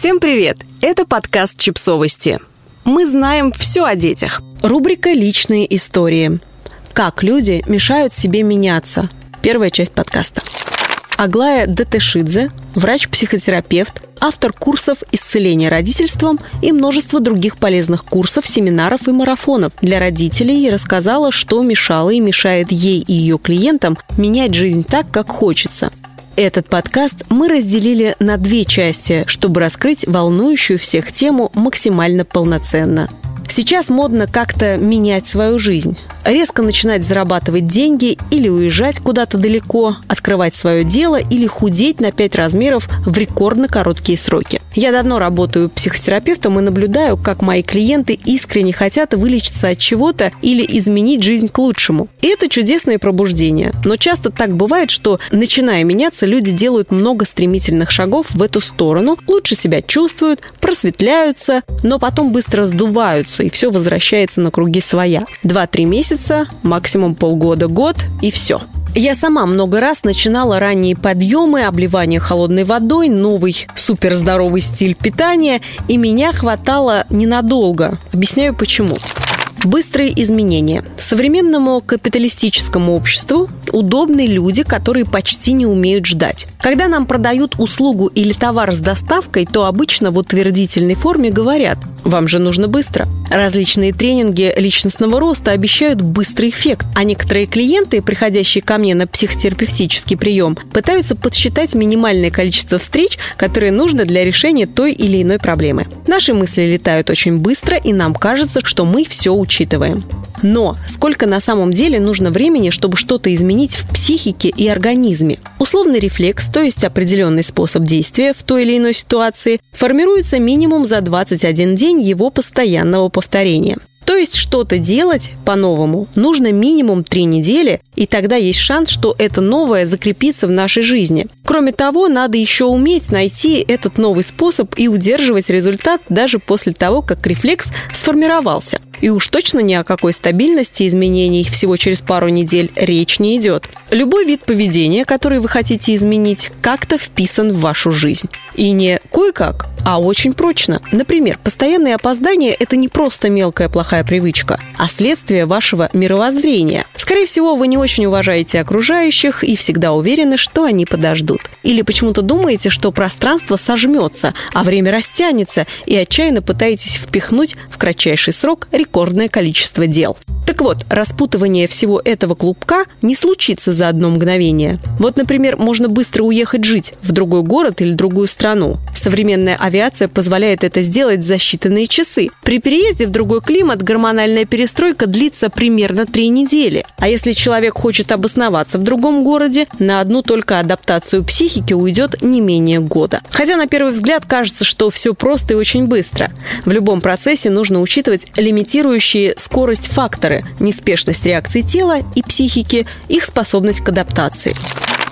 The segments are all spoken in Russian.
Всем привет! Это подкаст «Чипсовости». Мы знаем все о детях. Рубрика «Личные истории». Как люди мешают себе меняться. Первая часть подкаста. Аглая Датешидзе, врач-психотерапевт, автор курсов исцеления родительством и множество других полезных курсов, семинаров и марафонов для родителей рассказала, что мешало и мешает ей и ее клиентам менять жизнь так, как хочется. Этот подкаст мы разделили на две части, чтобы раскрыть волнующую всех тему максимально полноценно. Сейчас модно как-то менять свою жизнь резко начинать зарабатывать деньги или уезжать куда-то далеко, открывать свое дело или худеть на 5 размеров в рекордно короткие сроки. Я давно работаю психотерапевтом и наблюдаю, как мои клиенты искренне хотят вылечиться от чего-то или изменить жизнь к лучшему. И это чудесное пробуждение. Но часто так бывает, что, начиная меняться, люди делают много стремительных шагов в эту сторону, лучше себя чувствуют, просветляются, но потом быстро сдуваются, и все возвращается на круги своя. Два-три месяца месяца, максимум полгода, год и все. Я сама много раз начинала ранние подъемы, обливание холодной водой, новый суперздоровый стиль питания, и меня хватало ненадолго. Объясняю почему. Быстрые изменения. Современному капиталистическому обществу удобны люди, которые почти не умеют ждать. Когда нам продают услугу или товар с доставкой, то обычно в утвердительной форме говорят «Вам же нужно быстро». Различные тренинги личностного роста обещают быстрый эффект, а некоторые клиенты, приходящие ко мне на психотерапевтический прием, пытаются подсчитать минимальное количество встреч, которые нужно для решения той или иной проблемы. Наши мысли летают очень быстро, и нам кажется, что мы все учитываем. Но сколько на самом деле нужно времени, чтобы что-то изменить в психике и организме? Условный рефлекс, то есть определенный способ действия в той или иной ситуации, формируется минимум за 21 день его постоянного повторения. То есть что-то делать по-новому нужно минимум три недели, и тогда есть шанс, что это новое закрепится в нашей жизни. Кроме того, надо еще уметь найти этот новый способ и удерживать результат даже после того, как рефлекс сформировался. И уж точно ни о какой стабильности изменений всего через пару недель речь не идет. Любой вид поведения, который вы хотите изменить, как-то вписан в вашу жизнь. И не кое-как, а очень прочно. Например, постоянные опоздания – это не просто мелкая плохая привычка, а следствие вашего мировоззрения. Скорее всего, вы не очень уважаете окружающих и всегда уверены, что они подождут. Или почему-то думаете, что пространство сожмется, а время растянется, и отчаянно пытаетесь впихнуть в кратчайший срок рекордное количество дел. Так вот, распутывание всего этого клубка не случится за одно мгновение. Вот, например, можно быстро уехать жить в другой город или другую страну. Современная авиация позволяет это сделать за считанные часы. При переезде в другой климат гормональная перестройка длится примерно три недели. А если человек хочет обосноваться в другом городе, на одну только адаптацию психики уйдет не менее года. Хотя на первый взгляд кажется, что все просто и очень быстро. В любом процессе нужно учитывать лимитирующие скорость факторы, неспешность реакции тела и психики, их способность к адаптации.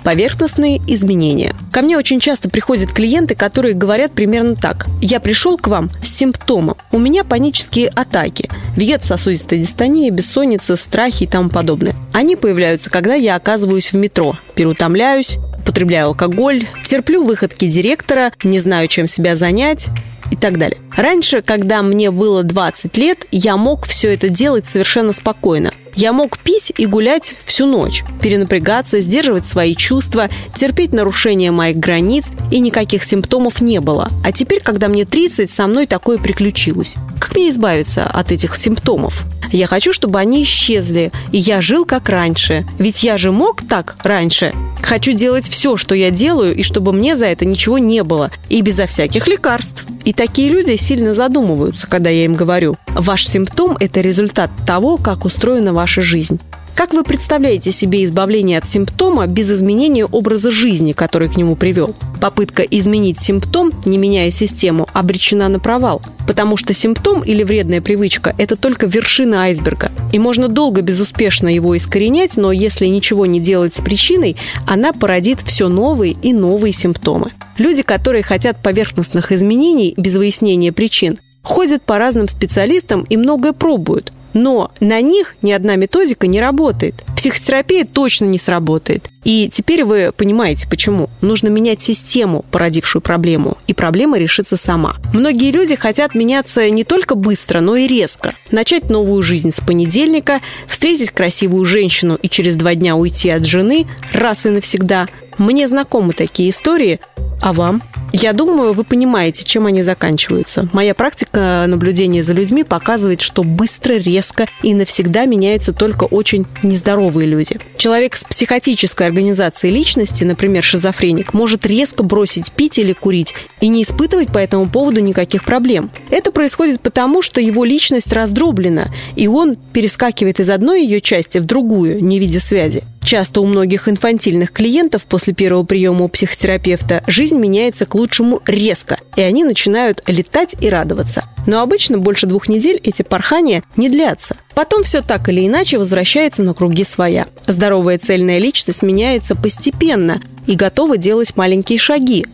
Поверхностные изменения. Ко мне очень часто приходят клиенты, которые говорят примерно так. Я пришел к вам с симптомом. У меня панические атаки. Вет, сосудистая дистония, бессонница, страхи и тому подобное. Они появляются, когда я оказываюсь в метро, переутомляюсь, употребляю алкоголь, терплю выходки директора, не знаю, чем себя занять, и так далее. Раньше, когда мне было 20 лет, я мог все это делать совершенно спокойно. Я мог пить и гулять всю ночь, перенапрягаться, сдерживать свои чувства, терпеть нарушения моих границ, и никаких симптомов не было. А теперь, когда мне 30, со мной такое приключилось. Как мне избавиться от этих симптомов? Я хочу, чтобы они исчезли, и я жил как раньше. Ведь я же мог так раньше. Хочу делать все, что я делаю, и чтобы мне за это ничего не было. И безо всяких лекарств. И такие люди сильно задумываются, когда я им говорю, ваш симптом – это результат того, как устроена ваша жизнь. Как вы представляете себе избавление от симптома без изменения образа жизни, который к нему привел? Попытка изменить симптом, не меняя систему, обречена на провал. Потому что симптом или вредная привычка – это только вершина айсберга. И можно долго безуспешно его искоренять, но если ничего не делать с причиной, она породит все новые и новые симптомы. Люди, которые хотят поверхностных изменений без выяснения причин, ходят по разным специалистам и многое пробуют. Но на них ни одна методика не работает. Психотерапия точно не сработает. И теперь вы понимаете, почему. Нужно менять систему, породившую проблему, и проблема решится сама. Многие люди хотят меняться не только быстро, но и резко. Начать новую жизнь с понедельника, встретить красивую женщину и через два дня уйти от жены раз и навсегда. Мне знакомы такие истории, а вам? Я думаю, вы понимаете, чем они заканчиваются. Моя практика наблюдения за людьми показывает, что быстро, резко и навсегда меняются только очень нездоровые люди. Человек с психотической организацией личности, например, шизофреник, может резко бросить пить или курить и не испытывать по этому поводу никаких проблем. Это происходит потому, что его личность раздроблена, и он перескакивает из одной ее части в другую, не видя связи. Часто у многих инфантильных клиентов после первого приема у психотерапевта жизнь меняется к лучшему резко, и они начинают летать и радоваться. Но обычно больше двух недель эти порхания не длятся. Потом все так или иначе возвращается на круги своя. Здоровая цельная личность меняется постепенно и готова делать маленькие шаги.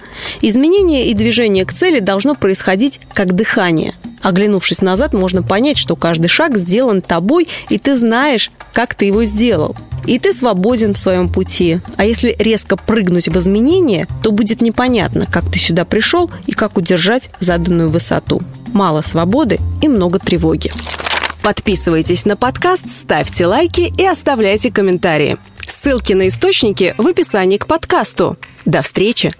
Изменение и движение к цели должно происходить как дыхание. Оглянувшись назад, можно понять, что каждый шаг сделан тобой, и ты знаешь, как ты его сделал. И ты свободен в своем пути. А если резко прыгнуть в изменения, то будет непонятно, как ты сюда пришел и как удержать заданную высоту. Мало свободы и много тревоги. Подписывайтесь на подкаст, ставьте лайки и оставляйте комментарии. Ссылки на источники в описании к подкасту. До встречи!